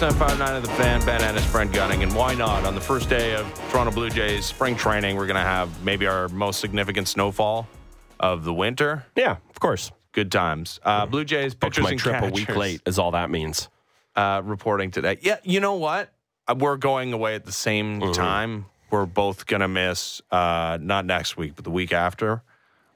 107.59 of the fan, Ben Ennis, Brent Gunning, and why not? On the first day of Toronto Blue Jays spring training, we're going to have maybe our most significant snowfall of the winter. Yeah, of course. Good times. Uh, Blue Jays Booked pitchers my and trip catchers, a week late is all that means. Uh, reporting today. Yeah, you know what? Uh, We're going away at the same Mm-hmm. time. We're both going to miss uh, not next week, but the week after.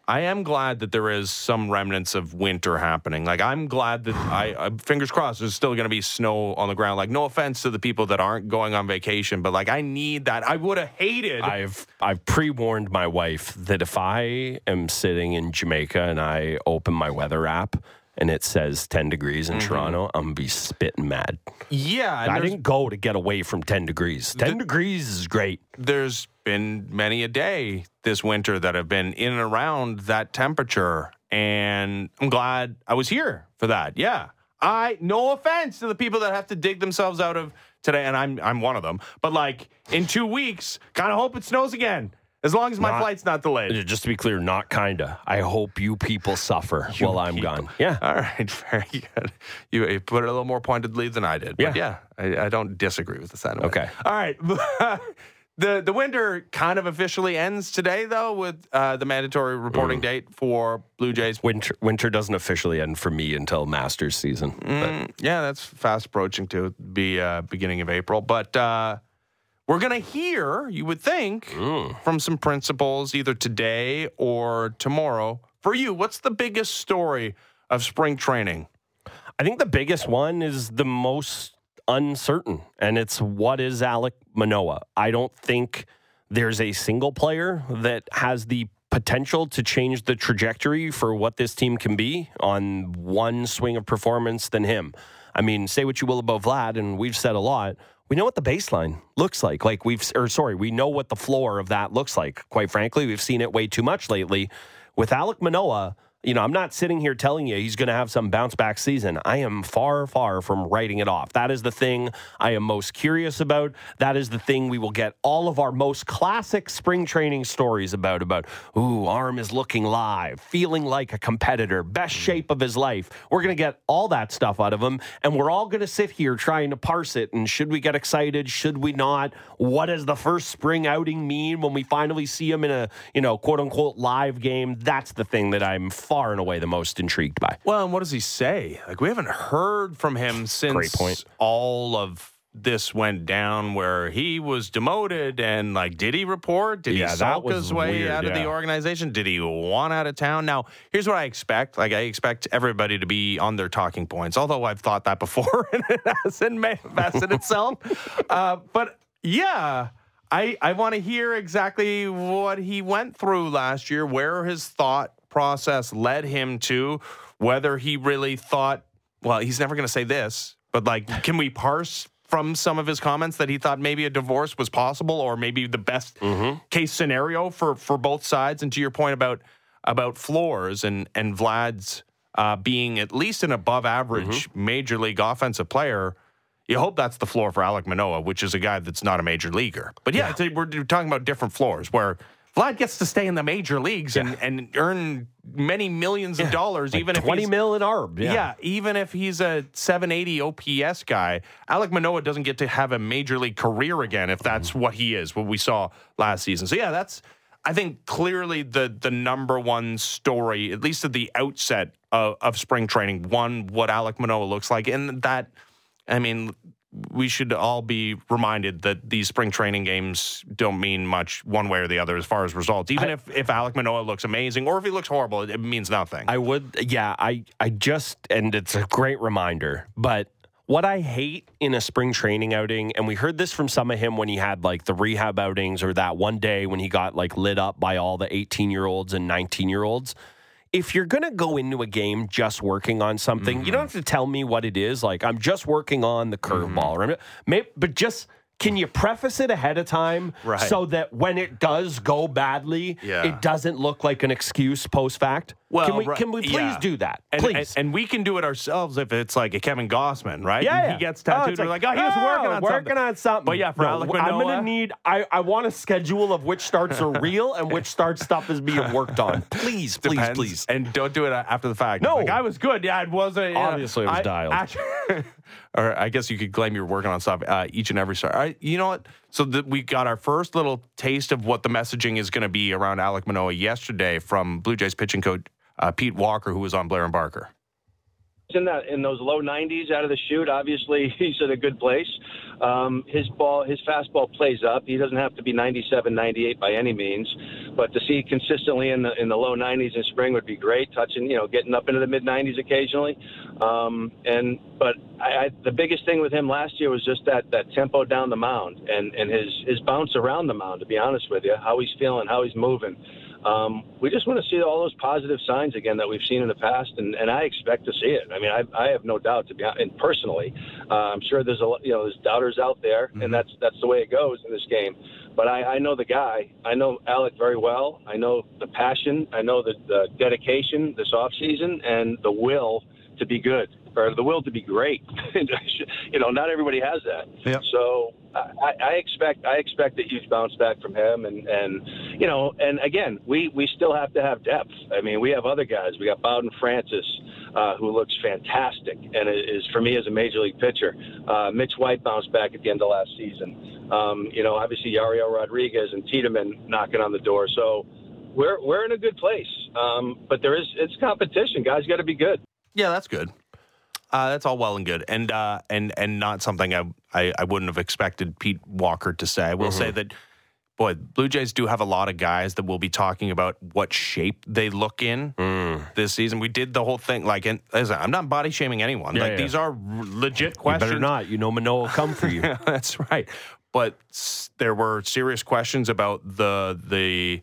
I am glad that there is some remnants of winter happening. Like I'm glad that I, I fingers crossed there's still going to be snow on the ground. Like no offense to the people that aren't going on vacation, but like I need that. I would have hated. I've I've pre-warned my wife that if I am sitting in Jamaica and I open my weather app and it says 10 degrees in mm-hmm. Toronto, I'm gonna be spitting mad. yeah, I didn't go to get away from 10 degrees. 10 degrees is great. there's been many a day this winter that have been in and around that temperature and i'm glad i was here for that yeah i no offense to the people that have to dig themselves out of today and i'm i'm one of them but like in two weeks kind of hope it snows again as long as my Not- flight's not delayed Just to be clear, not kinda. I hope you people suffer while I'm people. gone. Yeah. all right very good you, you put it a little more pointedly than i did but yeah Yeah. I, I don't disagree with the sentiment Okay. all right The the winter kind of officially ends today, though, with uh, the mandatory reporting date for Blue Jays. Winter winter doesn't officially end for me until Masters season. Mm, yeah, that's fast approaching to be uh, beginning of April. But uh, we're going to hear, you would think, from some principals either today or tomorrow. For you, what's the biggest story of spring training? I think the biggest one is the most uncertain, and it's what is Alek Manoah. I don't think there's a single player that has the potential to change the trajectory for what this team can be on one swing of performance than him. I mean, say what you will about Vlad, and we've said a lot. We know what the baseline looks like. Like we've, or sorry, we know what the floor of that looks like. Quite frankly, we've seen it way too much lately. With Alek Manoah, you know, I'm not sitting here telling you he's going to have some bounce back season. I am far, far from writing it off. That is the thing I am most curious about. That is the thing we will get all of our most classic spring training stories about. About, ooh, arm is looking live, feeling like a competitor, best mm. shape of his life. We're going to get all that stuff out of him, and we're all going to sit here trying to parse it. And should we get excited? Should we not? What does the first spring outing mean when we finally see him in a, you know, quote unquote live game? That's the thing that I'm far and away the most intrigued by. Well, and what does he say? Like we haven't heard from him since all of this went down where he was demoted and like did he report? Did Yeah, he sulk his way weird, out of the organization? Did he want out of town? Now here's what i expect. Like i expect everybody to be on their talking points although i've thought that before and it hasn't manifested itself. Uh, but yeah I, I want to hear exactly what he went through last year, where his thought process led him to, whether he really thought, well, he's never going to say this, but like, can we parse from some of his comments that he thought maybe a divorce was possible or maybe the best case scenario for, for both sides? And to your point about about floors and, and Vlad's uh, being at least an above average major league offensive player, you hope that's the floor for Alek Manoah, which is a guy that's not a major leaguer. But yeah, it's- we're talking about different floors where Vlad gets to stay in the major leagues and, and earn many millions of dollars, even if 20 he's, mil in ARB. yeah. Yeah. even if he's a 780 OPS guy, Alek Manoah doesn't get to have a major league career again if that's Mm-hmm. what he is, what we saw last season. So yeah, that's I think clearly the the number one story, at least at the outset of, of spring training, one what Alek Manoah looks like, and that I mean. We should all be reminded that these spring training games don't mean much one way or the other as far as results. Even if, if Alek Manoah looks amazing or if he looks horrible, it, it means nothing. I would, yeah, I, I just, and it's a great reminder, but what I hate in a spring training outing, and we heard this from some of him when he had like the rehab outings or that one day when he got like lit up by all the 18 year olds and 19 year olds. If you're going to go into a game just working on something, you don't mm-hmm. have to tell me what it is. Like, I'm just working on the curveball, mm-hmm. or maybe, but just can you preface it ahead of time Right. so that when it does go badly, Yeah. it doesn't look like an excuse post fact? Well, can we right- can we please yeah. do that? And, please. and, and we can do it ourselves if it's like a Kevin Gausman, right? yeah, And yeah. He gets Oh, tattooed. it's we're like, oh, he was oh, working on working something. on something. But yeah, for Alek I'm gonna need. I, I want a schedule of which starts are real and which start stuff is being worked on. Please, please, Depends. please. And don't do it after the fact. No. Like, I was good. Yeah, it wasn't. Obviously, it was I- dialed. actually- or I guess you could claim you're working on stuff uh, each and every start. Right, you know what? So the, we got our first little taste of what the messaging is going to be around Alek Manoah yesterday from Blue Jays pitching coach uh, Pete Walker, who was on Blair and Barker. in that in those low 90s out of the chute. Obviously, he's in a good place. Um, his ball, his fastball plays up. He doesn't have to be 97, 98 by any means, but to see consistently in the in the low 90s in spring would be great. Touching, you know, getting up into the mid 90s occasionally. Um, and but I, I, the biggest thing with him last year was just that that tempo down the mound and and his his bounce around the mound. To be honest with you, how he's feeling, how he's moving. Um, we just want to see all those positive signs again that we've seen in the past, and, and I expect to see it. I mean, I, I have no doubt to be hon- and personally, uh, I'm sure there's a lot- you know there's doubters out there, and that's that's the way it goes in this game. But I, I know the guy. I know Alek very well. I know the passion. I know the, the dedication this off season and the will to be good or the will to be great. you know, not everybody has that. Yep. So I, I expect I expect a huge bounce back from him, and and you know, and again, we we still have to have depth. I mean, we have other guys. We got Bowden Francis, uh, who looks fantastic, and is for me as a major league pitcher. Uh, Mitch White bounced back at the end of last season. Um, you know, obviously Yariel Rodriguez and Tiedemann knocking on the door. So. We're, we're in a good place, um, but there is it's competition. Guys, got to be good. Yeah, that's good. Uh, that's all well and good, and uh, and and not something I, I I wouldn't have expected Pete Walker to say. I will say that, boy, Blue Jays do have a lot of guys that will be talking about what shape they look in this season. We did the whole thing like, and listen, I'm not body shaming anyone. Yeah, like yeah. these are r- legit You questions. better not. You know Manoah will come for you. That's right. But s- there were serious questions about the the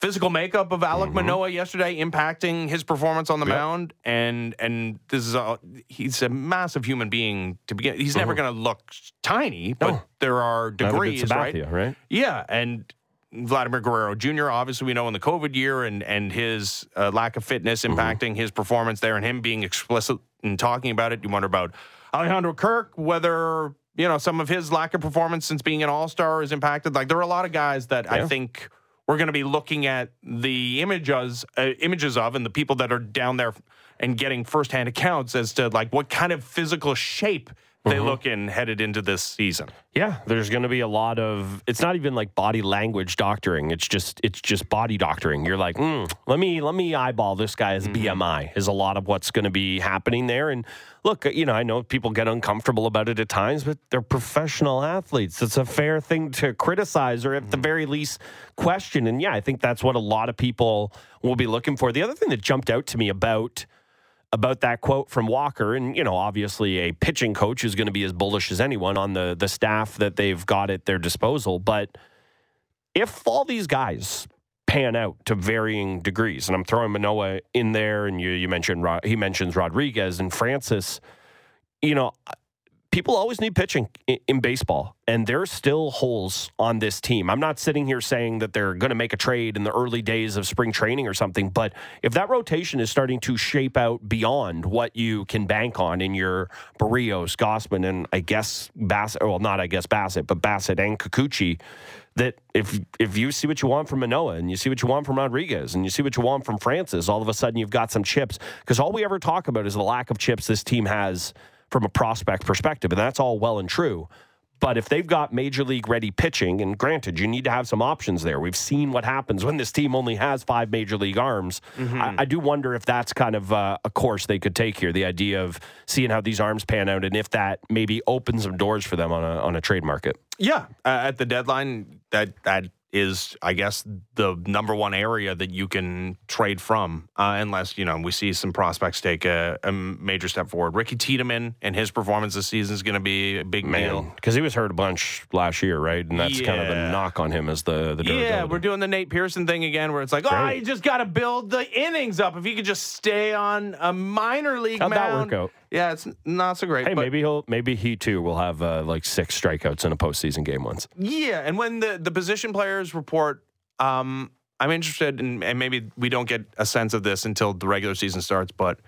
physical makeup of Alek mm-hmm. Manoah yesterday impacting his performance on the mound and and this is a he's a massive human being to begin he's never mm-hmm. going to look tiny but No. there are degrees right Sabathia, right? yeah, and Vladimir Guerrero Jr. Obviously, we know in the COVID year and and his uh, lack of fitness mm-hmm. impacting his performance there, and him being explicit in talking about it. You wonder about Alejandro Kirk, whether you know some of his lack of performance since being an All Star is impacted. Like there are a lot of guys that I think we're going to be looking at the images uh, images of, and the people that are down there and getting firsthand accounts as to like what kind of physical shape they mm-hmm. look in headed into this season. Yeah, there's going to be a lot of. It's not even like body language doctoring. It's just it's just body doctoring. You're like, mm, let me let me eyeball this guy's mm-hmm. BMI. Is a lot of what's going to be happening there. And look, you know, I know people get uncomfortable about it at times, but they're professional athletes. It's a fair thing to criticize or at the mm-hmm. very least question. And yeah, I think that's what a lot of people will be looking for. The other thing that jumped out to me about about that quote from Walker. And, you know, obviously a pitching coach is going to be as bullish as anyone on the, the staff that they've got at their disposal. But if all these guys pan out to varying degrees, and I'm throwing Manoah in there, and you, you mentioned, he mentions Rodriguez and Francis, you know, people always need pitching in, baseball, and there's still holes on this team. I'm not sitting here saying that they're going to make a trade in the early days of spring training or something, but if that rotation is starting to shape out beyond what you can bank on in your Berrios, Gausman, and I guess Bassitt, well, not I guess Bassitt, but Bassitt and Kikuchi, that if if you see what you want from Manoah and you see what you want from Rodriguez and you see what you want from Francis, all of a sudden you've got some chips. Because all we ever talk about is the lack of chips this team has from a prospect perspective, and that's all well and true. But if they've got major league ready pitching, and granted, you need to have some options there. We've seen what happens when this team only has five major league arms. I, I do wonder if that's kind of uh, a course they could take here. The idea of seeing how these arms pan out, and if that maybe opens some doors for them on a on a trade market. Yeah, uh, at the deadline, that that is, I guess, the number one area that you can trade from, uh, unless you know we see some prospects take a, a major step forward. Ricky Tiedemann and his performance this season is going to be a big deal. Man, because he was hurt a bunch last year, right? And that's kind of the knock on him as the the durability. Yeah, we're doing the Nate Pearson thing again, where it's like, oh, Great. you just got to build the innings up. If you could just stay on a minor league How'd that mound, work out? yeah, it's not so great. Hey, but maybe he'll maybe he too will have uh, like six strikeouts in a postseason game once. Yeah, and when the the position players report, um, I'm interested in, and maybe we don't get a sense of this until the regular season starts, but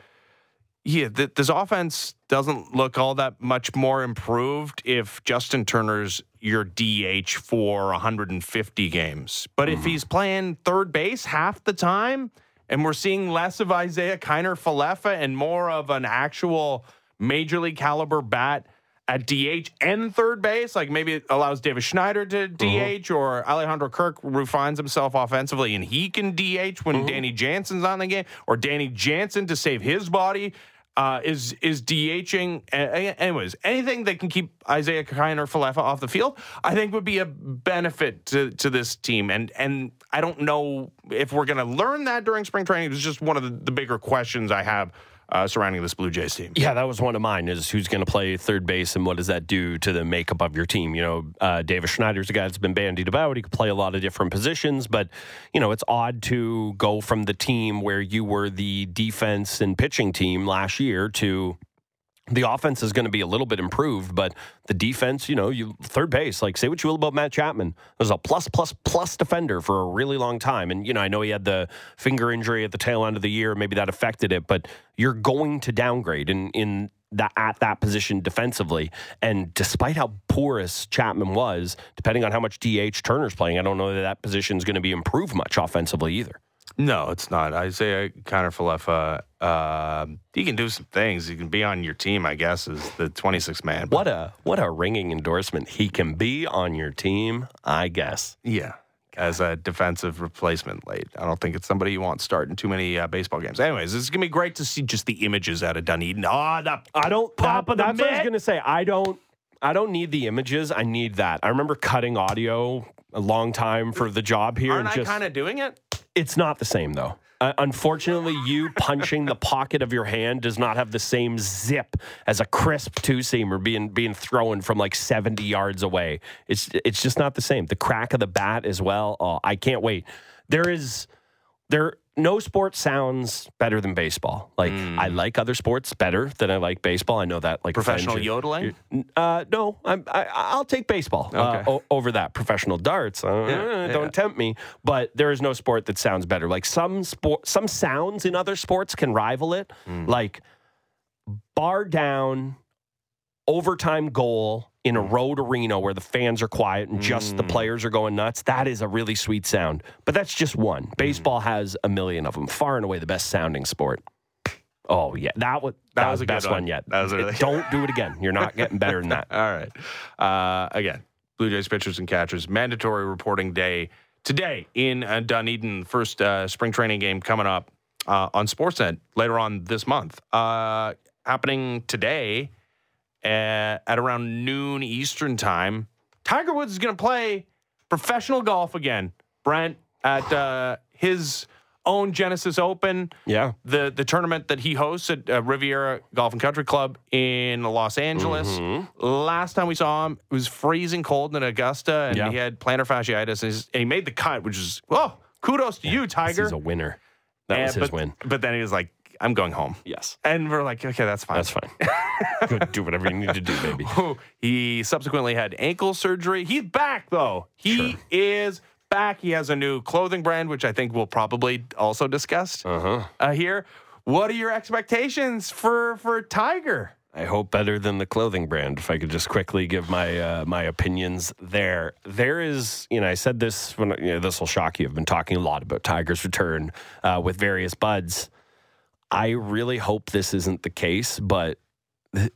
yeah, th- this offense doesn't look all that much more improved if Justin Turner's your DH for 150 games. But if he's playing third base half the time, and we're seeing less of Isiah Kiner-Falefa and more of an actual major league caliber bat at DH and third base, like maybe it allows Davis Schneider to DH or Alejandro Kirk refines himself offensively and he can DH when Danny Jansen's on the game or Danny Jansen to save his body. Uh, is is DHing anyways anything that can keep Isiah Kiner-Falefa off the field I think would be a benefit to to this team. And and I don't know if we're going to learn that during spring training. It's just one of the, the bigger questions I have uh, surrounding this Blue Jays team Yeah, that was one of mine. Is who's going to play third base and what does that do to the makeup of your team? You know, uh, Davis Schneider's a guy that's been bandied about. He could play a lot of different positions, but you know, it's odd to go from the team where you were the defense and pitching team last year to the offense is going to be a little bit improved, but the defense, you know, you third base, like say what you will about Matt Chapman, was a plus plus plus defender for a really long time. And you know, I know he had the finger injury at the tail end of the year, maybe that affected it, but you're going to downgrade in in that at that position defensively. And despite how porous Chapman was, depending on how much DH Turner's playing, I don't know that that position is going to be improved much offensively either. No, it's not. Isaiah Connor Falefa, uh, he can do some things. He can be on your team, I guess, as the 26th man. What a what a ringing endorsement. He can be on your team, I guess. yeah, as a defensive replacement late. I don't think it's somebody you want starting too many uh, baseball games. Anyways, it's going to be great to see just the images out of Dunedin. Oh, the I don't. Pop that- of the that's what I was gonna say. I don't. I don't need the images. I need that. I remember cutting audio a long time for the job here, aren't and I kind of doing it? It's not the same though. Uh, unfortunately, you punching the pocket of your hand does not have the same zip as a crisp two seamer being being thrown from like seventy yards away. It's it's just not the same. The crack of the bat as well. Oh, I can't wait. There is there no sport sounds better than baseball. Like I like other sports better than I like baseball. I know that like Professional yodeling? Uh, no, I'm, I, I'll take baseball uh, o- over that. Professional darts, uh, Yeah, don't yeah. tempt me. But there is no sport that sounds better. Like some sport, some sounds in other sports can rival it. Mm. Like bar down, overtime goal in a road arena where the fans are quiet and just the Mm. players are going nuts. That is a really sweet sound. But that's just Mm. one. Baseball has a million of them. Far and away the best sounding sport. Oh yeah, that was that, That was was the best one. one yet. That was really- Don't do it again. You're not getting better than that. All right. Uh, again, Blue Jays pitchers and catchers, mandatory reporting day today in uh, Dunedin. First uh, spring training game coming up uh, on Sportsnet later on this month. Uh, happening today at, at around noon Eastern time. Tiger Woods is going to play professional golf again. Brent at uh, his own Genesis Open Yeah. the the tournament that he hosts at uh, Riviera Golf and Country Club in Los Angeles. Mm-hmm. Last time we saw him, it was freezing cold in Augusta, and Yeah. he had plantar fasciitis, and, and he made the cut, which is oh, kudos to you, Tiger. He's a winner. That was his but, win. But then he was like, "I'm going home," Yes. and we're like, "Okay, that's fine." That's fine. Good. Do whatever you need to do, baby. he subsequently had ankle surgery. He's back though. He is back. He has a new clothing brand, which I think we'll probably also discuss Uh-huh. uh, here. What are your expectations for for Tiger? I hope better than the clothing brand. If I could just quickly give my uh, my opinions there. There is, you know, I said this when you know, this will shock you. I've been talking a lot about Tiger's return uh, with various buds. I really hope this isn't the case, but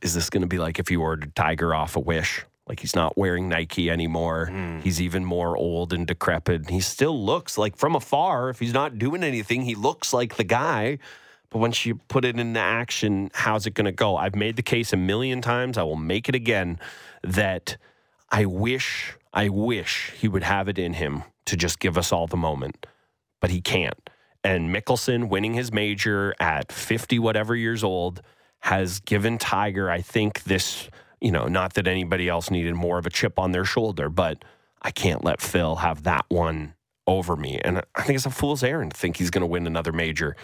is this going to be like if you ordered Tiger off a Wish? Like he's not wearing Nike anymore. Hmm. He's even more old and decrepit. He still looks like from afar, if he's not doing anything, he looks like the guy. But once you put it into action, how's it going to go? I've made the case a million times. I will make it again that I wish, I wish he would have it in him to just give us all the moment, but he can't. And Mickelson winning his major at 50 whatever years old has given Tiger, I think, this, you know, not that anybody else needed more of a chip on their shoulder, but I can't let Phil have that one over me. And I think it's a fool's errand to think he's going to win another major.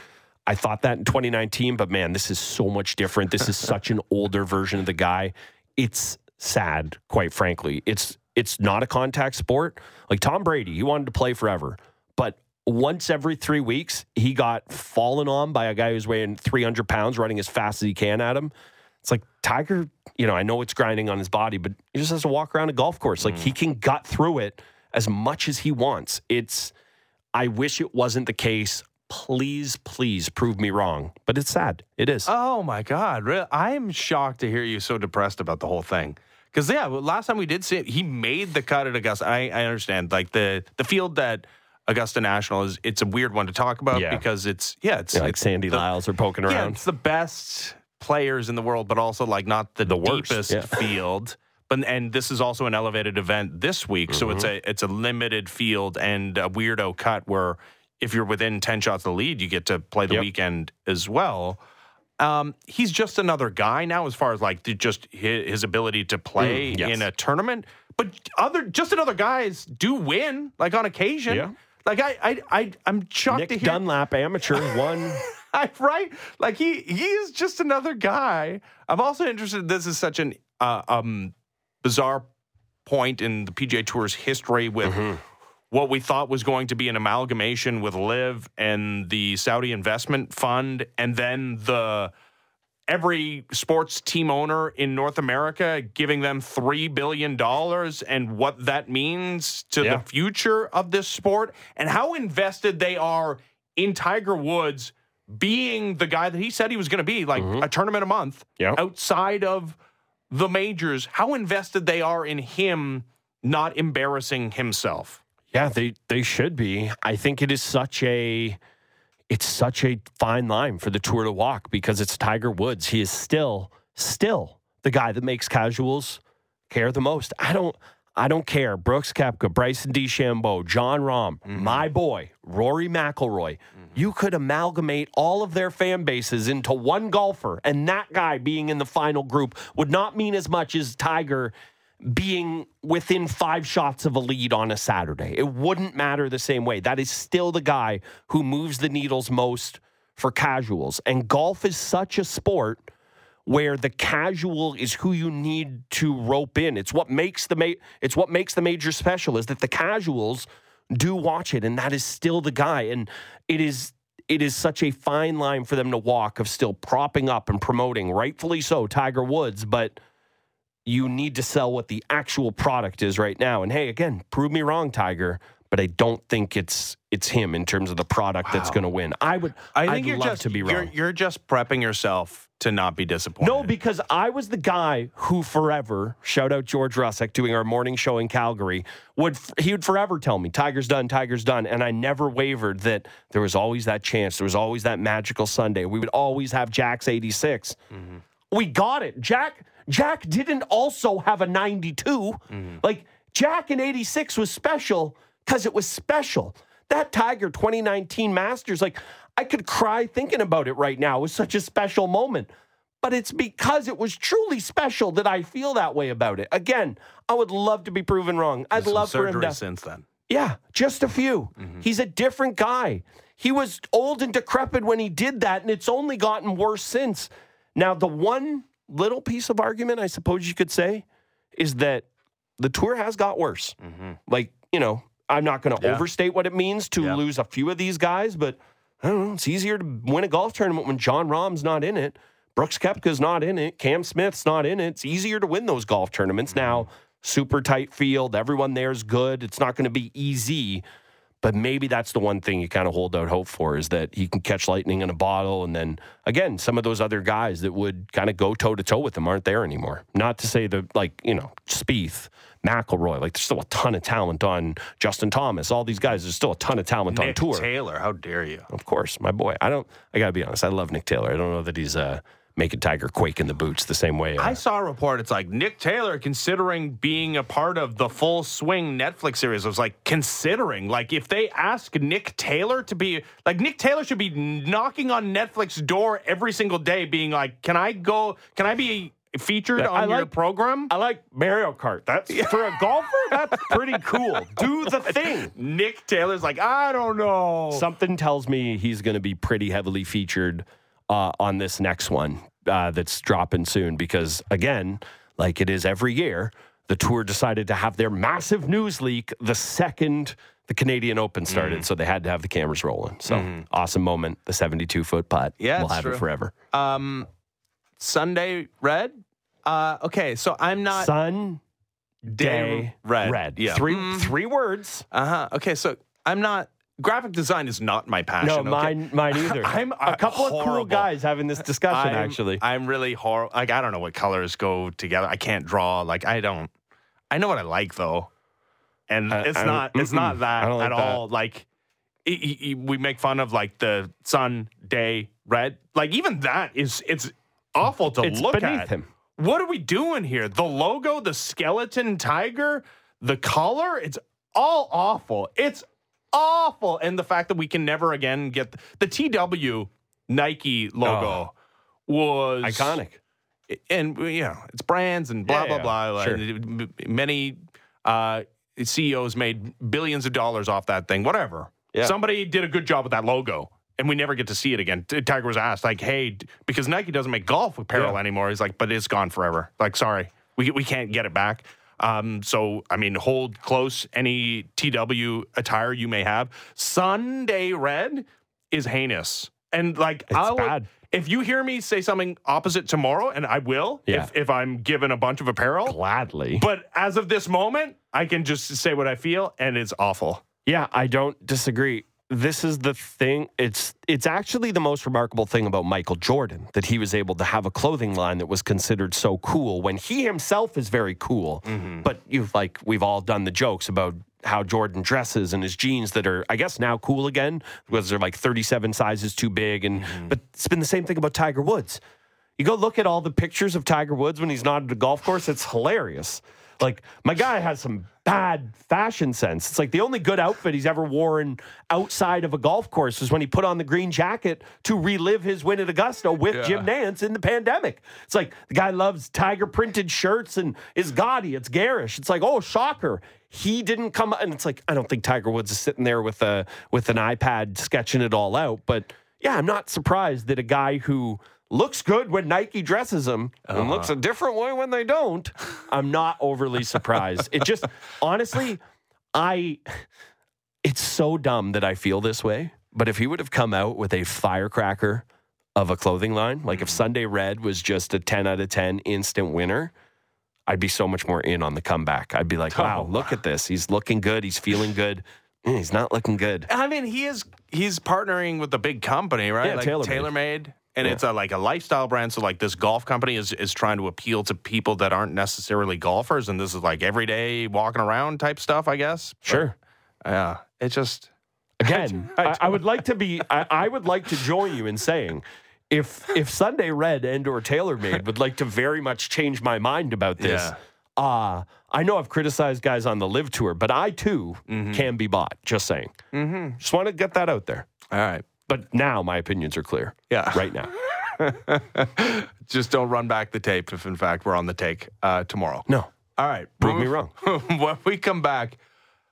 I thought that in 2019, but man, this is so much different. This is such an older version of the guy. It's sad, quite frankly. It's it's not a contact sport. Like Tom Brady, he wanted to play forever. But once every three weeks, he got fallen on by a guy who's weighing 300 pounds, running as fast as he can at him. It's like Tiger, you know, I know it's grinding on his body, but he just has to walk around a golf course. Like he mm. can gut through it as much as he wants. It's, I wish it wasn't the case. Please, please prove me wrong. But it's sad. It is. Oh my God. I'm shocked to hear you so depressed about the whole thing. Because, yeah, last time we did see it, he made the cut at Augusta. I, I understand. Like the, the field that Augusta National is, it's a weird one to talk about Yeah. because it's, yeah, it's Yeah, like it's Sandy the- Lyles are poking Yeah, around. it's the best players in the world, but also like not the, The worst, deepest yeah. field. But and this is also an elevated event this week, so Mm-hmm. it's a it's a limited field and a weirdo cut where if you're within ten shots of the lead, you get to play the Yep. weekend as well. Um, he's just another guy now, as far as like the- just his, his ability to play Mm, yes. in a tournament. But other just another guys do win, like on occasion. Yeah. Like I, I, I, I'm shocked Nick to hear Dunlap, amateur, one. I, right? Like he he is just another guy. I'm also interested. This is such an uh, um bizarre point in the PGA Tour's history with what we thought was going to be an amalgamation with LIV and the Saudi Investment Fund, and then the every sports team owner in North America giving them three billion dollars and what that means to Yeah. the future of this sport and how invested they are in Tiger Woods being the guy that he said he was going to be, like mm-hmm. a tournament a month Yeah. outside of the majors. How invested they are in him not embarrassing himself. Yeah, they they should be. I think it is such a it's such a fine line for the tour to walk because it's Tiger Woods. He is still still the guy that makes casuals care the most. I don't I don't care. Brooks Koepka, Bryson DeChambeau, Jon Rahm, mm-hmm. my boy, Rory McIlroy. Mm-hmm. You could amalgamate all of their fan bases into one golfer, and that guy being in the final group would not mean as much as Tiger being within five shots of a lead on a Saturday. It wouldn't matter the same way. That is still the guy who moves the needles most for casuals. And golf is such a sport where the casual is who you need to rope in. It's what makes the ma- it's what makes the major special is that the casuals do watch it and that is still the guy and it is it is such a fine line for them to walk of still propping up and promoting rightfully so Tiger Woods but you need to sell what the actual product is right now. And hey, again, prove me wrong, Tiger, but I don't think it's it's him in terms of the product that's going to win. I would. I think I'd you're love just to be you're, you're just prepping yourself to not be disappointed. No, because I was the guy who forever shout out George Russick doing our morning show in Calgary. Would he would forever tell me Tiger's done, Tiger's done, and I never wavered that there was always that chance. There was always that magical Sunday. We would always have Jack's 86. Mm-hmm. We got it. Jack Jack didn't also have a 92. Mm-hmm. Like Jack in 86 was special because it was special. That Tiger 2019 Masters, like I could cry thinking about it right now. It was such a special moment. But it's because it was truly special that I feel that way about it. Again, I would love to be proven wrong. I'd Some love for him to since then. yeah, just a few. Mm-hmm. He's a different guy. He was old and decrepit when he did that, and it's only gotten worse since. Now, the one little piece of argument I suppose you could say is that the tour has got worse. Mm-hmm. Like, you know, I'm not going to Yeah. overstate what it means to Yeah. lose a few of these guys, but I don't know. It's easier to win a golf tournament when Jon Rahm's not in it. Brooks Koepka's not in it. Cam Smith's not in it. It's easier to win those golf tournaments now. Mm-hmm. Super tight field. Everyone there's good. It's not going to be easy. But maybe that's the one thing you kind of hold out hope for is that he can catch lightning in a bottle. And then again, some of those other guys that would kind of go toe to toe with him aren't there anymore. Not to say that, like, you know, Spieth, McIlroy, like, there's still a ton of talent on Justin Thomas. All these guys, there's still a ton of talent on Nick tour. Taylor, how dare you? Of course, my boy. I don't, I got to be honest. I love Nick Taylor. I don't know that he's uh, making Tiger quake in the boots the same way. Uh, I saw a report. It's like Nick Taylor considering being a part of the Full Swing Netflix series. I was like, considering, like, if they ask Nick Taylor to be, like, Nick Taylor should be knocking on Netflix door every single day, being like, "Can I go? Can I be featured on I your like- program?" I like Mario Kart. That's for a golfer. That's pretty cool. Do the thing. Nick Taylor's like, I don't know. Something tells me he's going to be pretty heavily featured uh, on this next one uh, that's dropping soon because, again, like it is every year, the tour decided to have their massive news leak the second the Canadian Open started, so they had to have the cameras rolling. So awesome moment. The 72 foot putt. Yeah, we'll have true. it forever. Um, Sunday red. Uh, okay, so I'm not Sun day red. red. Yeah. Three Mm. three words. Uh huh. Okay, so I'm not. Graphic design is not my passion. No, okay? mine mine either. I'm, a couple of cool guys having this discussion I'm, actually. I'm really horrible. Like I don't know what colors go together. I can't draw. Like I don't. I know what I like though, and I- it's I- not. It's not that don't at that. all. Like i- i- i- we make fun of like the sun, day, red. Like even that is it's awful to it's look beneath at. him. What are we doing here? The logo, the skeleton tiger, the color, it's all awful. It's awful. And the fact that we can never again get the, TW Nike logo was Iconic. And you know, it's brands and blah Yeah, blah yeah, blah. Sure. Many uh, CEOs made billions of dollars off that thing. Whatever. Yeah. Somebody did a good job with that logo. And we never get to see it again. Tiger was asked, like, hey, because Nike doesn't make golf apparel Yeah. anymore. He's like, but it's gone forever. Like, sorry, we, we can't get it back. Um, so, I mean, hold close any TW attire you may have. Sunday red is heinous. And like, It's I'll- bad. if you hear me say something opposite tomorrow, and I will, Yeah. if, if I'm given a bunch of apparel, Gladly. but as of this moment, I can just say what I feel, and it's awful. Yeah, I don't disagree. This is the thing. It's it's actually the most remarkable thing about Michael Jordan that he was able to have a clothing line that was considered so cool when he himself is very cool. Mm-hmm. But you've like we've all done the jokes about how Jordan dresses and his jeans that are I guess now cool again because they're like 37 sizes too big and mm-hmm. but it's been the same thing about Tiger Woods. You go look at all the pictures of Tiger Woods when he's not at a golf course, it's hilarious. Like my guy has some bad fashion sense. It's like the only good outfit he's ever worn outside of a golf course was when he put on the green jacket to relive his win at Augusta with Jim Nantz in the pandemic. It's like the guy loves tiger printed shirts and is gaudy. It's garish. It's like, oh, shocker. He didn't come and it's like I don't think Tiger Woods is sitting there with a with an iPad sketching it all out. But yeah, I'm not surprised that a guy who looks good when Nike dresses him and looks a different way when they don't. I'm not overly surprised. It just honestly, I it's so dumb that I feel this way. But if he would have come out with a firecracker of a clothing line, like if Sunday Red was just a 10 out of 10 instant winner, I'd be so much more in on the comeback. I'd be like, wow, look at this. He's looking good. He's feeling good. Eh, He's not looking good. I mean, he is he's partnering with a big company, right? Yeah, like TaylorMade. TaylorMade. And Yeah. it's a, like a lifestyle brand. So, like, this golf company is, is trying to appeal to people that aren't necessarily golfers. And this is like everyday walking around type stuff, I guess. Sure. Yeah. It just, Again, I, I would like to be. I, I would like to join you in saying, if if Sunday Red and or TaylorMade would like to very much change my mind about this, Yeah. uh, I know I've criticized guys on the LIV tour, but I too can be bought. Just saying. Mm-hmm. Just want to get that out there. all right. But now my opinions are clear. Yeah. Right now. Just don't run back the tape if, in fact, we're on the take uh, tomorrow. No. All right. Prove me wrong. when we come back,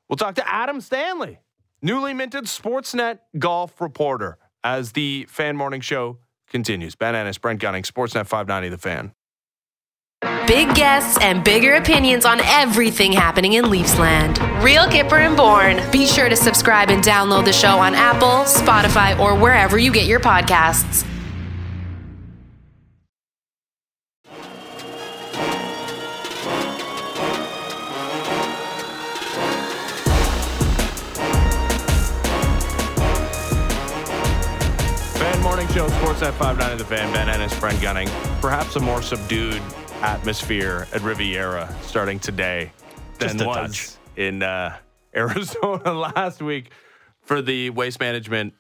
we'll talk to Adam Stanley, newly minted Sportsnet golf reporter, as the Fan Morning Show continues. Ben Ennis, Brent Gunning, Sportsnet 590, The Fan. Big guests and bigger opinions on everything happening in Leafsland. Real Kyper and Bourne. Be sure to subscribe and download the show on Apple, Spotify, or wherever you get your podcasts. Fan Morning Show, Sportsnet 590, The Fan, Ben Ennis, Brent Gunning. Perhaps a more subdued atmosphere at Riviera starting today than was touch. in uh, Arizona last week for the waste management,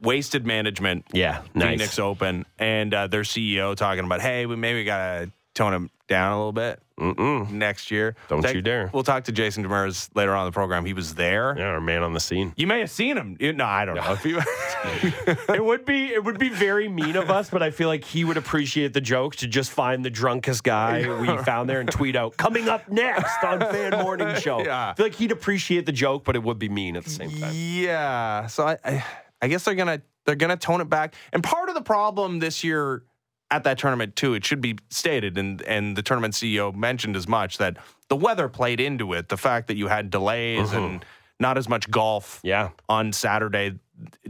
wasted management Yeah. Nice. Phoenix Open, and uh, their CEO talking about, hey, we maybe got to tone him down a little bit Mm-mm. next year. Don't Take- you dare. We'll talk to Jason Demers later on in the program. He was there. Yeah, our man on the scene. You may have seen him. You- No, I don't know. If you, it would be it would be very mean of us, but I feel like he would appreciate the joke to just find the drunkest guy we found there and tweet out coming up next on Fan Morning Show. Yeah. I feel like he'd appreciate the joke, but it would be mean at the same time. Yeah. So I, I, I guess they're gonna they're gonna tone it back. And part of the problem this year at that tournament too, it should be stated, and and the tournament CEO mentioned as much that the weather played into it. The fact that you had delays and not as much golf Yeah. on Saturday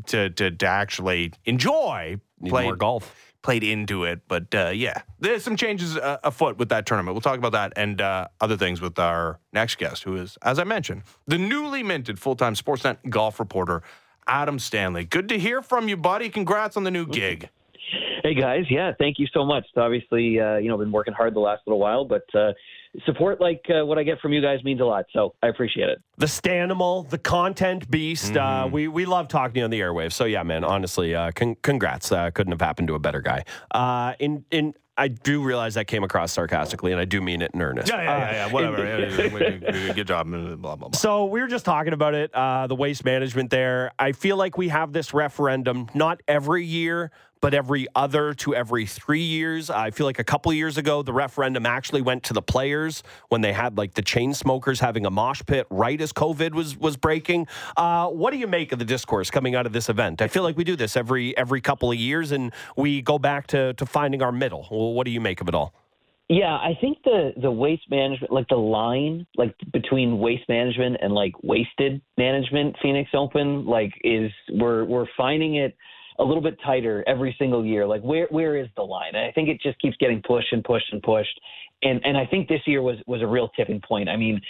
to to, to actually enjoy. Need played, more golf. played into it, but uh, yeah, there's some changes uh, afoot with that tournament. We'll talk about that and uh, other things with our next guest, who is, as I mentioned, the newly minted full time Sportsnet golf reporter, Adam Stanley. Good to hear from you, buddy. Congrats on the new gig. Hey guys, yeah, thank you so much. It's obviously, uh, you know, been working hard the last little while, but uh, support like uh, what I get from you guys means a lot. So I appreciate it. The Stanimal, the content beast. Uh, we we love talking to you on the airwaves. So yeah, man. Honestly, uh, con- congrats. Uh, couldn't have happened to a better guy. Uh, in in. I do realize that came across sarcastically, and I do mean it in earnest. Yeah, yeah, yeah, yeah. Whatever. Yeah, Good job. Blah, blah, blah. So we were just talking about it, uh, the waste management there. I feel like we have this referendum not every year, but every other to every three years. I feel like a couple years ago, the referendum actually went to the players when they had like the Chainsmokers having a mosh pit right as COVID was was breaking. Uh, what do you make of the discourse coming out of this event? I feel like we do this every every couple of years, and we go back to to finding our middle. Well, what do you make of it all? Yeah, I think the the waste management, like the line, like between waste management and like wasted management, Phoenix Open, like is we're we're finding it a little bit tighter every single year. Like where where is the line? And I think it just keeps getting pushed and pushed and pushed. And and I think this year was was a real tipping point. I mean,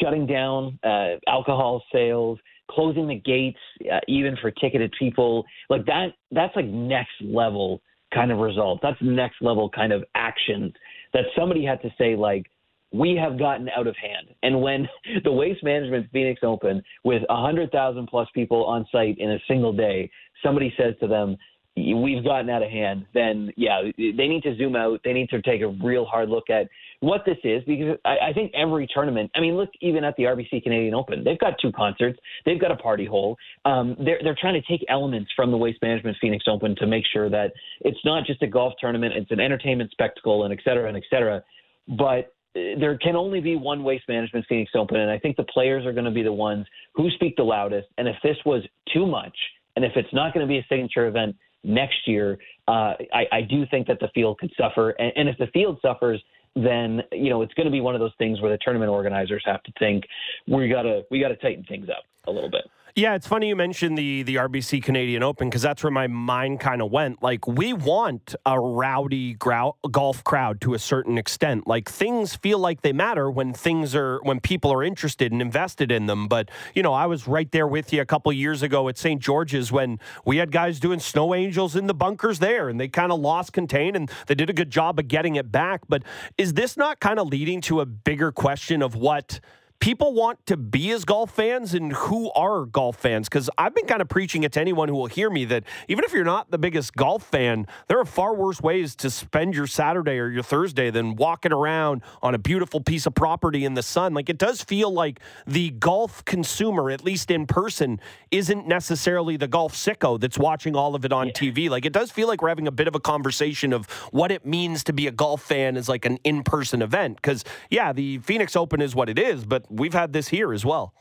shutting down uh, alcohol sales, closing the gates uh, even for ticketed people, like that that's like next level kind of results. That's next level kind of actions that somebody had to say like we have gotten out of hand. And when the Waste Management Phoenix Open, with 100,000 plus people on site in a single day, somebody says to them, we've gotten out of hand, then yeah, they need to zoom out. They need to take a real hard look at what this is because I, I think every tournament, I mean, look even at the RBC Canadian Open, they've got two concerts, they've got a party hole. Um, they're, they're trying to take elements from the Waste Management Phoenix Open to make sure that it's not just a golf tournament, it's an entertainment spectacle and et cetera and et cetera. But there can only be one waste management Phoenix Open, and I think the players are going to be the ones who speak the loudest. And if this was too much, and if it's not going to be a signature event next year, uh, I, I do think that the field could suffer. And, and if the field suffers, then you know it's going to be one of those things where the tournament organizers have to think we got to we got to tighten things up a little bit. Yeah, it's funny you mentioned the the RBC Canadian Open because that's where my mind kind of went. Like, we want a rowdy golf crowd to a certain extent. Like, things feel like they matter when things are when people are interested and invested in them. But you know, I was right there with you a couple years ago at St. George's when we had guys doing snow angels in the bunkers there, and they kind of lost contain, and they did a good job of getting it back. But is this not kind of leading to a bigger question of what? People want to be as golf fans and who are golf fans because i've been kind of preaching it to anyone who will hear me that even if you're not the biggest golf fan there are far worse ways to spend your saturday or your thursday than walking around on a beautiful piece of property in the sun. Like it does feel like the golf consumer at least in person isn't necessarily the golf sicko that's watching all of it on yeah. tv like it does feel like we're having a bit of a conversation of what it means to be a golf fan as like an in-person event. Because yeah the phoenix open is what it is but we've had this here as well.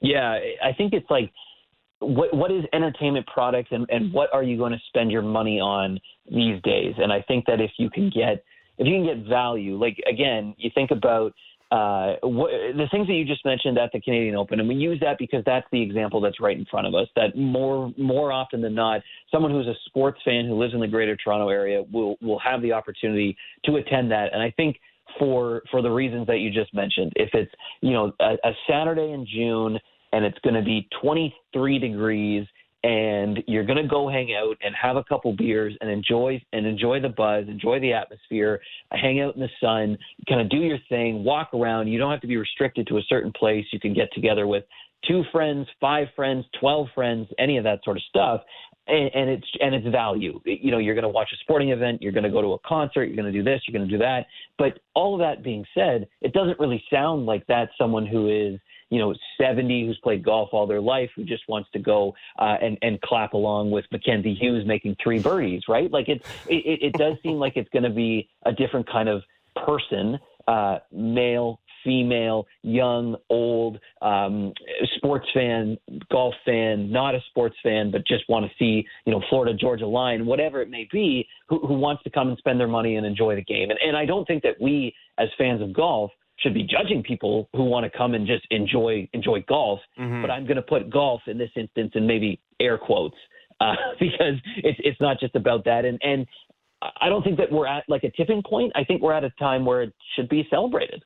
Yeah, I think it's like what what is entertainment products and, and what are you going to spend your money on these days? And I think that if you can get if you can get value, like again, you think about uh, what, the things that you just mentioned at the Canadian Open, and we use that because that's the example that's right in front of us. That more more often than not, someone who's a sports fan who lives in the Greater Toronto area will will have the opportunity to attend that. And I think for for the reasons that you just mentioned. If it's you know a, a Saturday in June and it's going to be 23 degrees and you're going to go hang out and have a couple beers and enjoy and enjoy the buzz, enjoy the atmosphere, hang out in the sun, kind of do your thing, walk around. You don't have to be restricted to a certain place. You can get together with two friends, five friends, 12 friends, any of that sort of stuff and, and it's and it's value. You know, you're going to watch a sporting event, you're going to go to a concert, you're going to do this, you're going to do that. But all of that being said, it doesn't really sound like that's someone who is you know 70 who's played golf all their life who just wants to go uh, and and clap along with Mackenzie Hughes making three birdies, right? Like it it, it does seem like it's going to be a different kind of person, uh, male, female, young, old, um, sports fan, golf fan, not a sports fan, but just want to see, you know, Florida Georgia line, whatever it may be, who, who wants to come and spend their money and enjoy the game. And, and I don't think that we, as fans of golf, should be judging people who want to come and just enjoy enjoy golf. Mhm. But I'm going to put golf in this instance in maybe air quotes uh, because it's it's not just about that. And and I don't think that we're at like a tipping point. I think we're at a time where it should be celebrated.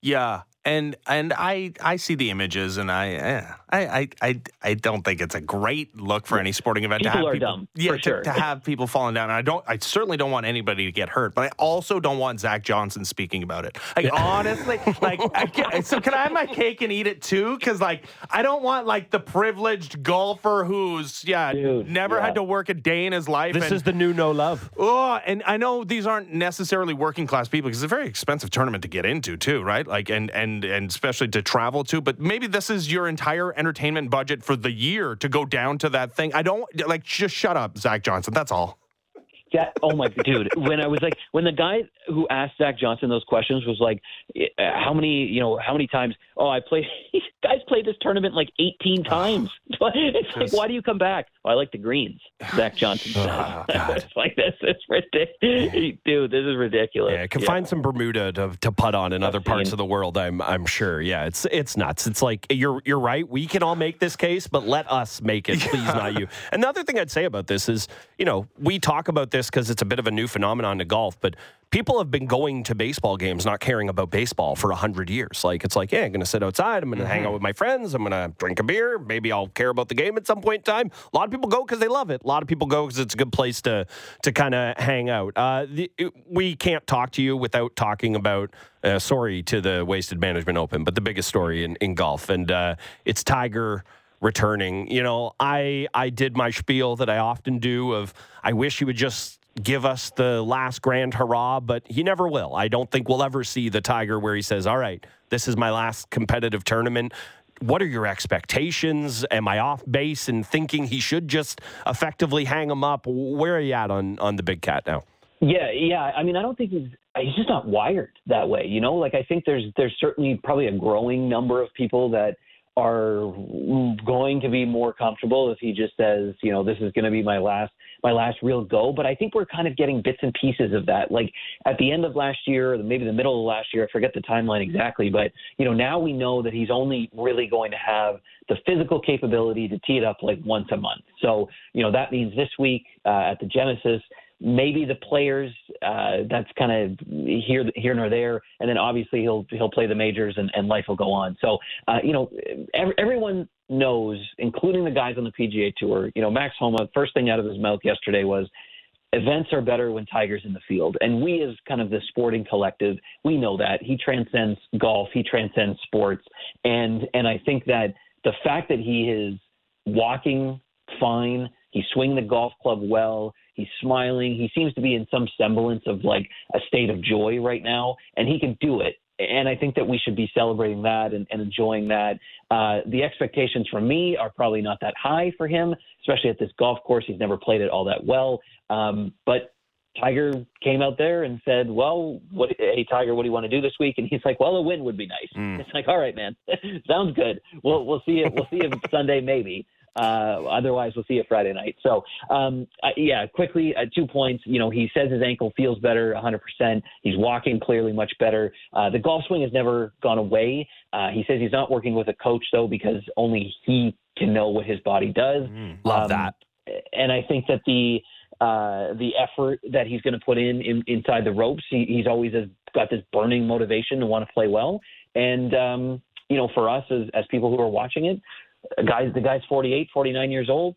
Yeah, and and I I see the images, and I eh, I I I I don't think it's a great look for any sporting event to People have are people. dumb, yeah, for to, sure. to have people falling down. And I don't. I certainly don't want anybody to get hurt, but I also don't want Zach Johnson speaking about it. Like honestly, like I can, so can I have my cake and eat it too? Because like I don't want like the privileged golfer who's yeah Dude, never yeah. had to work a day in his life. This and, is the new no love. Oh, and I know these aren't necessarily working class people because it's a very expensive tournament to get into too, right? Like and and and especially to travel to. But maybe this is your entire entertainment budget for the year to go down to that thing. I don't like just shut up, Zach Johnson. That's all. That oh my dude, when I was like when the guy who asked Zach Johnson those questions was like, eh, how many you know how many times? Oh, I played. guys played this tournament like 18 times. it's like why do you come back? Oh, I like the greens. Zach Johnson. Oh, God. it's like this is ridiculous, dude. This is ridiculous. Yeah, I can find some Bermuda to, to putt on in other parts seen- of the world. I'm I'm sure. Yeah, it's it's nuts. It's like you're you're right. We can all make this case, but let us make it, please, not you. And the other thing I'd say about this is, you know, we talk about this because it's a bit of a new phenomenon to golf, but people have been going to baseball games not caring about baseball for a hundred years. Like it's like, yeah, I'm going to sit outside. I'm going to hang out with my friends. I'm going to drink a beer. Maybe I'll care about the game at some point in time. A lot of people go because they love it. A lot of people go because it's a good place to to kind of hang out. Uh, the, it- we can't talk to you without talking about. Uh, sorry to the Wasted Management Open, but the biggest story in, in golf, and uh, it's Tiger returning. You know, I I did my spiel that I often do of I wish he would just give us the last grand hurrah, but he never will. I don't think we'll ever see the Tiger where he says, "All right, this is my last competitive tournament." What are your expectations? Am I off base in thinking he should just effectively hang him up? Where are you at on on the big cat now? Yeah, yeah. I mean, I don't think he's he's just not wired that way. You know, like I think there's there's certainly probably a growing number of people that are going to be more comfortable if he just says, you know, this is going to be my last my last real go. But I think we're kind of getting bits and pieces of that. Like at the end of last year, or maybe the middle of last year, I forget the timeline exactly, but you know, now we know that he's only really going to have the physical capability to tee it up like once a month. So you know, that means this week uh, at the Genesis maybe the players uh, that's kind of here here nor there and then obviously he'll he'll play the majors and, and life will go on so uh, you know ev- everyone knows including the guys on the PGA tour you know Max Homa first thing out of his mouth yesterday was events are better when Tiger's in the field and we as kind of the sporting collective we know that he transcends golf he transcends sports and and I think that the fact that he is walking fine he's swinging the golf club well He's smiling. He seems to be in some semblance of like a state of joy right now, and he can do it. And I think that we should be celebrating that and, and enjoying that. Uh, the expectations from me are probably not that high for him, especially at this golf course. He's never played it all that well. Um, but Tiger came out there and said, "Well, what? Hey, Tiger, what do you want to do this week?" And he's like, "Well, a win would be nice." Mm. It's like, "All right, man, sounds good. We'll we'll see you. We'll see you Sunday, maybe." Uh, otherwise, we'll see you Friday night. So, um, uh, yeah, quickly, uh, two points. You know, he says his ankle feels better 100%. He's walking clearly much better. Uh, the golf swing has never gone away. Uh, he says he's not working with a coach, though, because only he can know what his body does. Love Um, that. And I think that the uh, the effort that he's going to put in, in inside the ropes, he, he's always has got this burning motivation to want to play well. And um, you know, for us as as people who are watching it, guys, the guy's 48, 49 years old,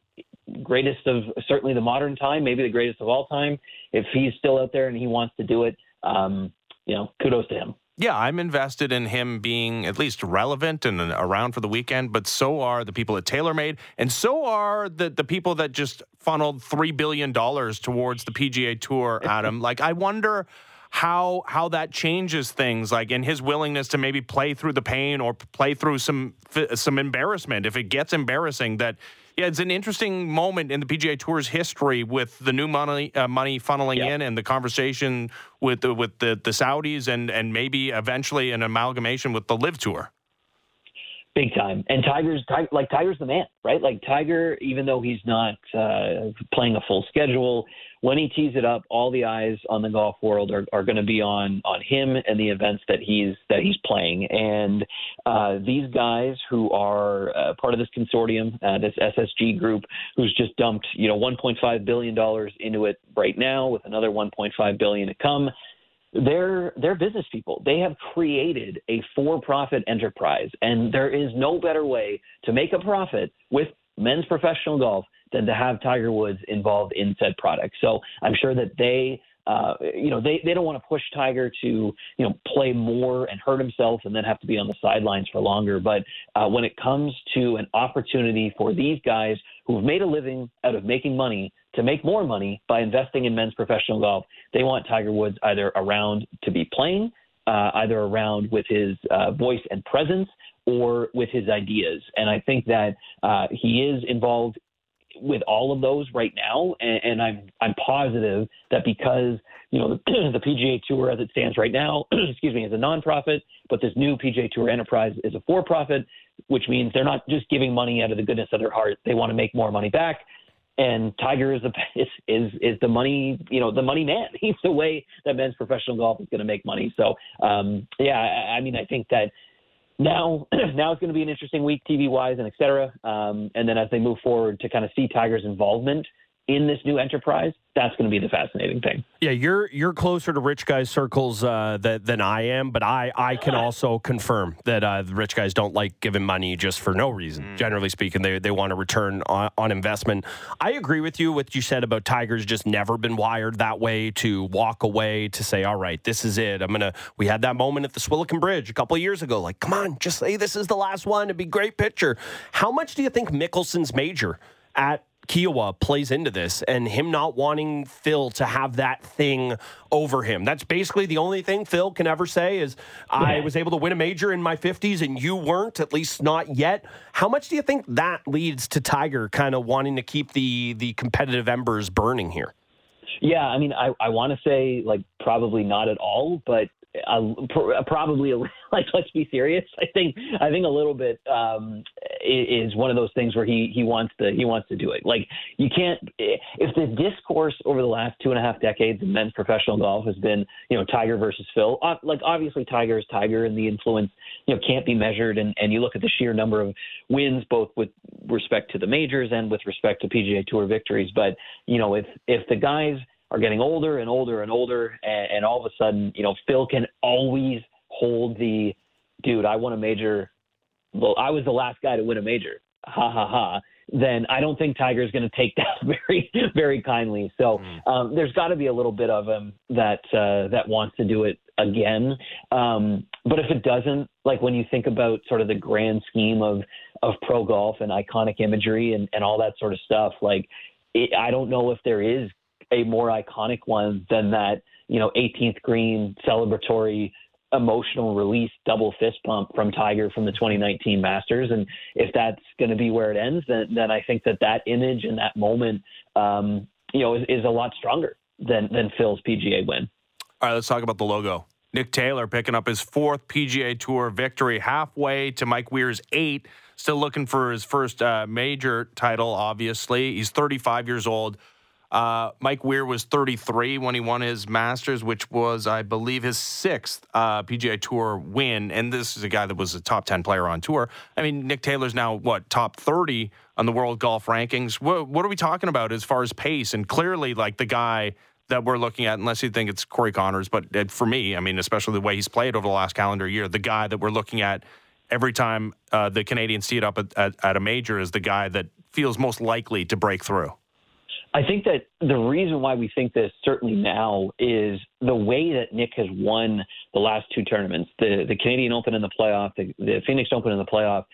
greatest of certainly the modern time, maybe the greatest of all time. If he's still out there and he wants to do it, um, you know, kudos to him. Yeah, I'm invested in him being at least relevant and around for the weekend, but so are the people at TaylorMade, and so are the, the people that just funneled $3 billion towards the PGA Tour, Adam. like, I wonder how how that changes things like in his willingness to maybe play through the pain or play through some some embarrassment if it gets embarrassing that yeah it's an interesting moment in the PGA Tour's history with the new money uh, money funneling Yeah. in and the conversation with the, with the, the Saudis and and maybe eventually an amalgamation with the LIV Tour Big time. And Tiger's like Tiger's the man, right? Like Tiger, even though he's not uh, playing a full schedule, when he tees it up, all the eyes on the golf world are, are going to be on on him and the events that he's that he's playing. And uh, these guys who are uh, part of this consortium, uh, this SSG group, who's just dumped you know 1.5 billion dollars into it right now, with another 1.5 billion to come they're they're business people. They have created a for-profit enterprise, and there is no better way to make a profit with men's professional golf than to have Tiger Woods involved in said product. So I'm sure that they. Uh, you know, they, they don't want to push Tiger to, you know, play more and hurt himself and then have to be on the sidelines for longer. But uh, when it comes to an opportunity for these guys who've made a living out of making money to make more money by investing in men's professional golf. They want Tiger Woods either around to be playing, uh, either around with his uh, voice and presence, or with his ideas. And I think that uh, he is involved with all of those right now. And, and I'm I'm positive that because you know the, the PGA Tour as it stands right now, excuse me, is a nonprofit, but this new PGA Tour enterprise is a for-profit, which means they're not just giving money out of the goodness of their heart. They want to make more money back and Tiger is the is is is the money you know the money man. He's the way that men's professional golf is going to make money. So um, yeah, I, I mean I think that now now it's going to be an interesting week TV wise and et cetera. Um, and then as they move forward to kind of see Tiger's involvement in this new enterprise, that's going to be the fascinating thing. Yeah, you're you're closer to rich guys circles uh, that, than I am, but I, I can also confirm that uh, the rich guys don't like giving money just for no reason. Mm. Generally speaking, they they want a return on, on investment. I agree with you what you said about Tigers just never been wired that way to walk away to say, all right, this is it. I'm gonna. We had that moment at the Swilcan Bridge a couple years ago. Like, come on, just say this is the last one. It'd be great picture. How much do you think Mickelson's major at Kiawah plays into this and him not wanting Phil to have that thing over him. That's basically the only thing Phil can ever say is I was able to win a major in my 50s and you weren't, at least not yet. How much do you think that leads to Tiger kind of wanting to keep the the competitive embers burning here? Yeah, I mean, I, I want to say like probably not at all, but uh, probably like let's be serious. I think I think a little bit um, is one of those things where he he wants to he wants to do it. Like you can't if the discourse over the last two and a half decades in men's professional golf has been you know Tiger versus Phil. Like obviously Tiger is Tiger, and the influence you know can't be measured. And and you look at the sheer number of wins, both with respect to the majors and with respect to PGA Tour victories. But you know if if the guys are getting older and older and older, and, and all of a sudden, you know, Phil can always hold the dude. I won a major. Well, I was the last guy to win a major. Ha ha ha. Then I don't think Tiger's going to take that very, very kindly. So mm. um, there's got to be a little bit of him that uh, that wants to do it again. Um, but if it doesn't, like when you think about sort of the grand scheme of of pro golf and iconic imagery and, and all that sort of stuff, like it, I don't know if there is a more iconic one than that, you know, 18th green celebratory emotional release double fist pump from Tiger from the 2019 Masters. And if that's going to be where it ends, then, then I think that that image and that moment, um, you know, is, is a lot stronger than, than Phil's PGA win. All right, let's talk about the logo. Nick Taylor picking up his fourth PGA Tour victory, halfway to Mike Weir's eight. Still looking for his first uh, major title, obviously. He's 35 years old. Uh, Mike Weir was 33 when he won his Masters, which was, I believe, his sixth uh, PGA Tour win. And this is a guy that was a top 10 player on tour. I mean, Nick Taylor's now, what, top 30 on the world golf rankings? What, what are we talking about as far as pace? And clearly, like the guy that we're looking at, unless you think it's Corey Conners, but for me, I mean, especially the way he's played over the last calendar year, the guy that we're looking at every time uh, the Canadians see it up at, at, at a major is the guy that feels most likely to break through. I think that the reason why we think this certainly mm-hmm. now is the way that Nick has won the last two tournaments, the the Canadian Open in the playoff, the, the Phoenix Open in the playoff.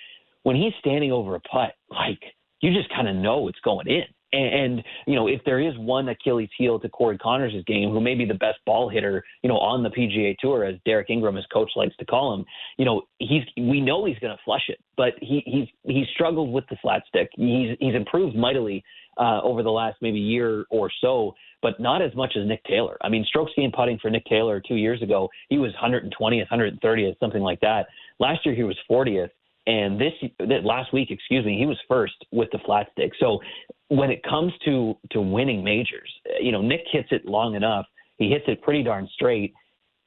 When he's standing over a putt, like you just kind of know it's going in. And, and you know, if there is one Achilles heel to Corey Conners' game, who may be the best ball hitter, you know, on the PGA Tour, as Derek Ingram, his coach, likes to call him, you know, he's we know he's going to flush it, but he he's he's struggled with the flat stick. He's he's improved mightily uh, over the last maybe year or so, but not as much as Nick Taylor. I mean, strokes gained putting for Nick Taylor two years ago, he was 120th, 130th, something like that. Last year he was 40th. and this last week, excuse me, he was first with the flat stick. So when it comes to to winning majors, you know, Nick hits it long enough. He hits it pretty darn straight.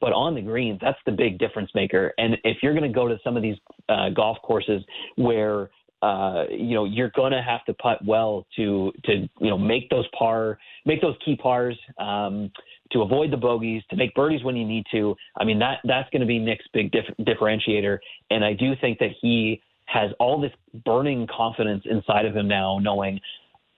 But on the greens, that's the big difference maker. And if you're going to go to some of these uh, golf courses where uh, you know you're going to have to putt well to to you know make those par make those key pars um, to avoid the bogeys to make birdies when you need to. I mean that that's going to be Nick's big dif- differentiator, and I do think that he has all this burning confidence inside of him now, knowing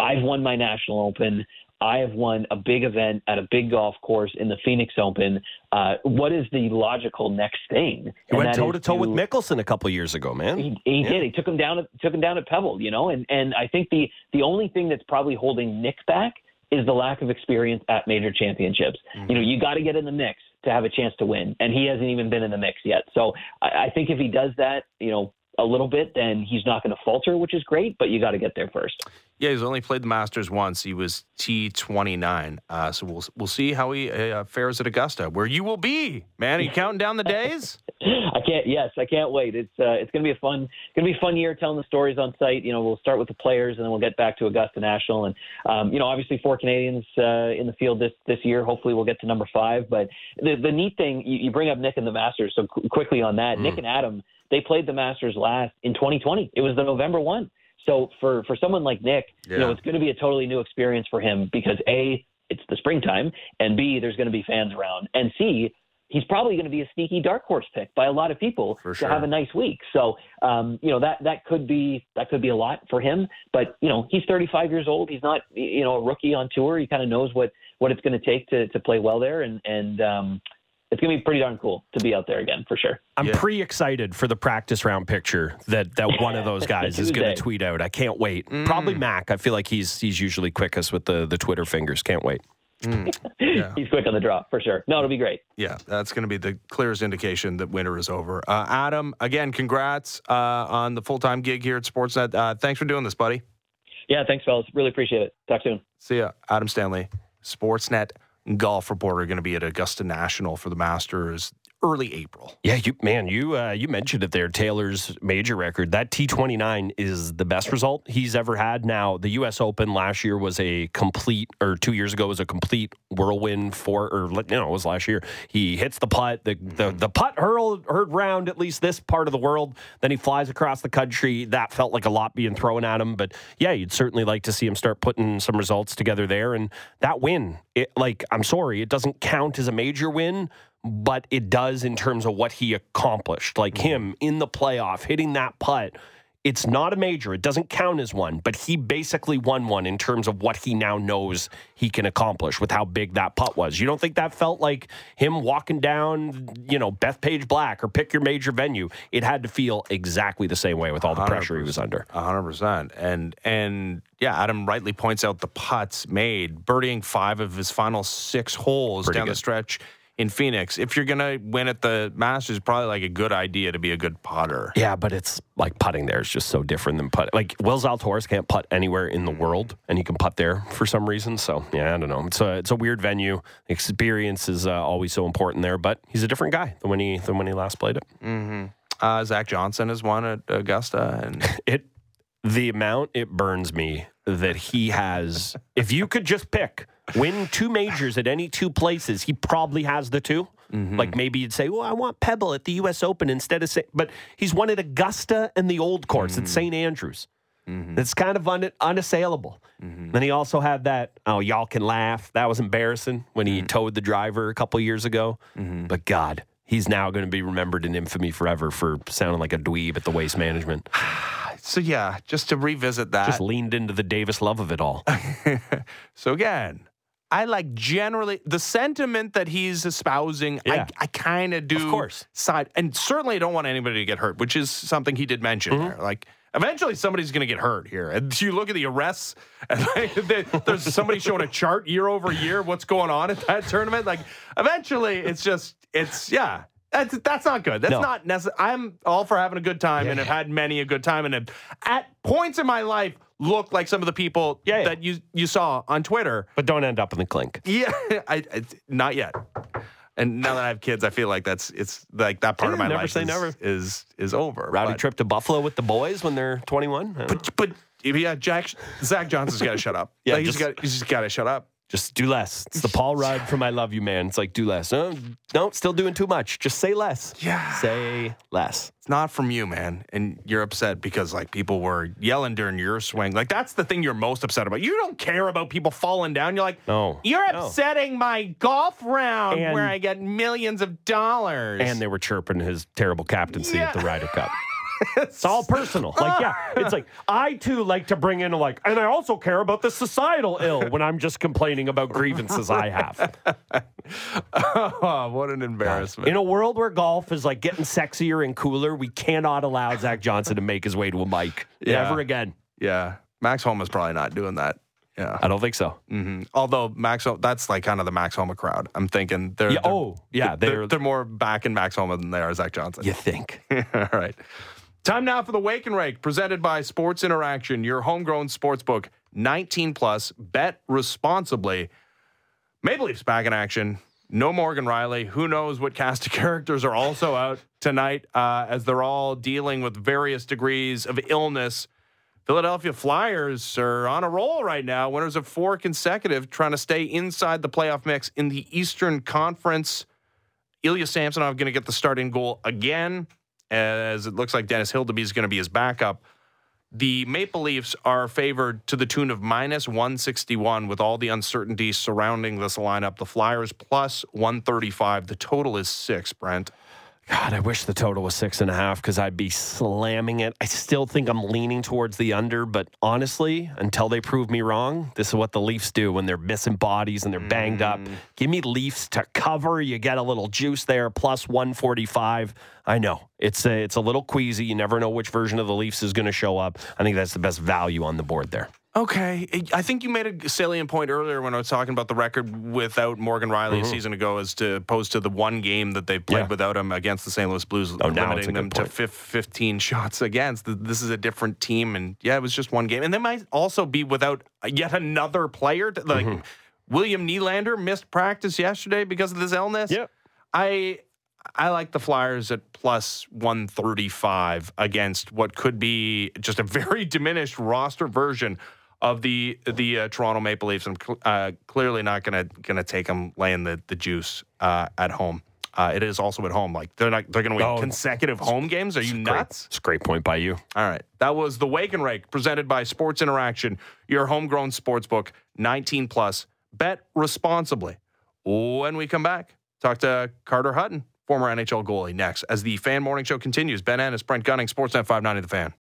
I've won my national open. I have won a big event at a big golf course in the Phoenix Open. Uh, what is the logical next thing? He went toe to toe with Mickelson a couple years ago, man. He, he yeah. did. He took him down. At, took him down at Pebble, you know. And and I think the the only thing that's probably holding Nick back is the lack of experience at major championships. Mm-hmm. You know, you got to get in the mix to have a chance to win, and he hasn't even been in the mix yet. So I, I think if he does that, you know, a little bit, then he's not going to falter, which is great. But you got to get there first. Yeah, he's only played the Masters once. He was T twenty nine. Uh, so we'll we'll see how he uh, fares at Augusta, where you will be. Man, are you counting down the days? I can't. Yes, I can't wait. It's uh, it's gonna be a fun gonna be a fun year telling the stories on site. You know, we'll start with the players, and then we'll get back to Augusta National, and um, you know, obviously four Canadians uh, in the field this this year. Hopefully, we'll get to number five. But the the neat thing, you, you bring up Nick and the Masters. So qu- quickly on that, mm. Nick and Adam they played the Masters last in 2020. It was the November one. So for for someone like Nick, yeah. you know, it's going to be a totally new experience for him because a it's the springtime, and b there's going to be fans around, and c he's probably going to be a sneaky dark horse pick by a lot of people sure. to have a nice week. So, um, you know, that, that could be, that could be a lot for him, but you know, he's 35 years old. He's not, you know, a rookie on tour. He kind of knows what, what it's going to take to, to play well there. And, and, um, it's gonna be pretty darn cool to be out there again for sure. I'm yeah. pretty excited for the practice round picture that that one of those guys is going to tweet out. I can't wait. Mm. Probably Mac. I feel like he's he's usually quickest with the the Twitter fingers. Can't wait. Mm. Yeah. he's quick on the draw for sure. No, it'll be great. Yeah, that's going to be the clearest indication that winter is over. Uh, Adam, again, congrats uh, on the full time gig here at Sportsnet. Uh, thanks for doing this, buddy. Yeah, thanks, fellas. Really appreciate it. Talk soon. See ya, Adam Stanley, Sportsnet golf reporter going to be at Augusta National for the Masters early April. Yeah, you man, you uh, you mentioned it there. Taylor's major record that T twenty nine is the best result he's ever had. Now the U.S. Open last year was a complete, or two years ago was a complete whirlwind for, or you know, it was last year. He hits the putt, the the, the putt hurled heard round at least this part of the world. Then he flies across the country. That felt like a lot being thrown at him, but yeah, you'd certainly like to see him start putting some results together there. And that win, it like I'm sorry, it doesn't count as a major win but it does in terms of what he accomplished. Like mm-hmm. him in the playoff, hitting that putt. It's not a major. It doesn't count as one, but he basically won one in terms of what he now knows he can accomplish with how big that putt was. You don't think that felt like him walking down, you know, Bethpage Black or pick your major venue? It had to feel exactly the same way with all the pressure he was under. 100%. And and yeah, Adam rightly points out the putts made, birdieing 5 of his final 6 holes Pretty down good. the stretch in Phoenix. If you're gonna win at the Masters, probably like a good idea to be a good putter. Yeah, but it's like putting there is just so different than putt. Like Will Zalatoris can't putt anywhere in the world, and he can putt there for some reason. So yeah, I don't know. It's a it's a weird venue. Experience is uh, always so important there, but he's a different guy than when he than when he last played it. Mm-hmm. Uh, Zach Johnson has won at Augusta, and it the amount it burns me that he has. if you could just pick win two majors at any two places, he probably has the 2 mm-hmm. Like maybe you'd say, well, I want Pebble at the U.S. Open instead of say, but he's won at Augusta and the Old Course mm-hmm. at St. Andrews. Mm-hmm. It's kind of un- unassailable. Mm-hmm. Then he also had that, oh, y'all can laugh. That was embarrassing when he mm-hmm. towed the driver a couple years ago. Mm-hmm. But God, he's now going to be remembered in infamy forever for sounding like a dweeb at the waste management. so yeah, just to revisit that, just leaned into the Davis Love of it all. so again, I like generally the sentiment that he's espousing. Yeah. I, I kind of do. Of course. Side and certainly I don't want anybody to get hurt, which is something he did mention mm-hmm. there. Like eventually somebody's going to get hurt here. And you look at the arrests, and like, there's somebody showing a chart year over year what's going on at that tournament. Like eventually, it's just it's yeah. That's that's not good. That's no. not necessary. I'm all for having a good time, yeah. and have had many a good time, and at points in my life look like some of the people yeah, yeah. that you you saw on Twitter. But don't end up in the clink. Yeah, I, I, not yet. And now that I have kids, I feel like that's it's like that part Yeah, of my never life say is, never. is is over. Rowdy But- trip to Buffalo with the boys when they're 21. But but yeah, Jack Zach Johnson's got to shut up. Yeah, Like, he's got he's just got to shut up. Just do less. It's the Paul Rudd from I Love You Man. It's like do less. No, no, still doing too much. Just say less. Yeah. Say less. It's not from you, man, and you're upset because like people were yelling during your swing. Like that's the thing you're most upset about. You don't care about people falling down. You're like, No. you're No. upsetting my golf round And- where I get millions of dollars. And they were chirping his terrible captaincy at the Ryder Cup. It's all personal. Like, yeah, it's like I too like to bring in like, and I also care about the societal ill when I'm just complaining about grievances I have. oh, what an embarrassment. In a world where golf is like getting sexier and cooler, we cannot allow Zach Johnson to make his way to a mic. Yeah. Never again. yeah, Max Homa is probably not doing that. Yeah. I don't think so. Mm-hmm. Although Max, that's like kind of the Max Homa crowd. I'm thinking they're, Yeah, they're- oh, yeah, they're, they're- they're more back in Max Homa than they are Zach Johnson. You think? All right. Time now for the Wake and Rake, presented by Sports Interaction, your homegrown sports book. 19 plus. Bet responsibly. Maple Leafs back in action. No Morgan Rielly. Who knows what cast of characters are also out tonight uh, as they're all dealing with various degrees of illness. Philadelphia Flyers are on a roll right now. Winners of four consecutive, trying to stay inside the playoff mix in the Eastern Conference. Ilya Samsonov going to get the starting goal again, as it looks like Dennis Hildeby is going to be his backup. The Maple Leafs are favored to the tune of minus 161 with all the uncertainty surrounding this lineup. The Flyers plus 135. The total is six, Brent. God, I wish the total was six and a half because I'd be slamming it. I still think I'm leaning towards the under, but honestly, until they prove me wrong, this is what the Leafs do when they're missing bodies and they're banged up. Mm. Give me Leafs to cover. You get a little juice there, plus 145. I know it's a, it's a little queasy. You never know which version of the Leafs is going to show up. I think that's the best value on the board there. Okay. I think you made a salient point earlier when I was talking about the record without Morgan Rielly a season ago as to opposed to the one game that they played Yeah. without him against the St. Louis Blues, Oh, limiting them to point. fif- 15 shots against. This is a different team. And yeah, it was just one game. And they might also be without yet another player. To, like Mm-hmm. William Nylander missed practice yesterday because of this illness. Yep. I I like the Flyers at plus 135 against what could be just a very diminished roster version of the the uh, Toronto Maple Leafs. I'm cl- uh, clearly not gonna gonna take them laying the the juice uh, at home. Uh, it is also at home. Like they're not they're gonna win Oh, consecutive home games. Are you nuts? It's a great point by you. All right. That was the Wake and Rake presented by Sports Interaction, your homegrown sports book, 19 plus. Bet responsibly. When we come back, talk to Carter Hutton, former NHL goalie, next as the Fan Morning Show continues. Ben Ennis, Brent Gunning, Sportsnet 590 The Fan.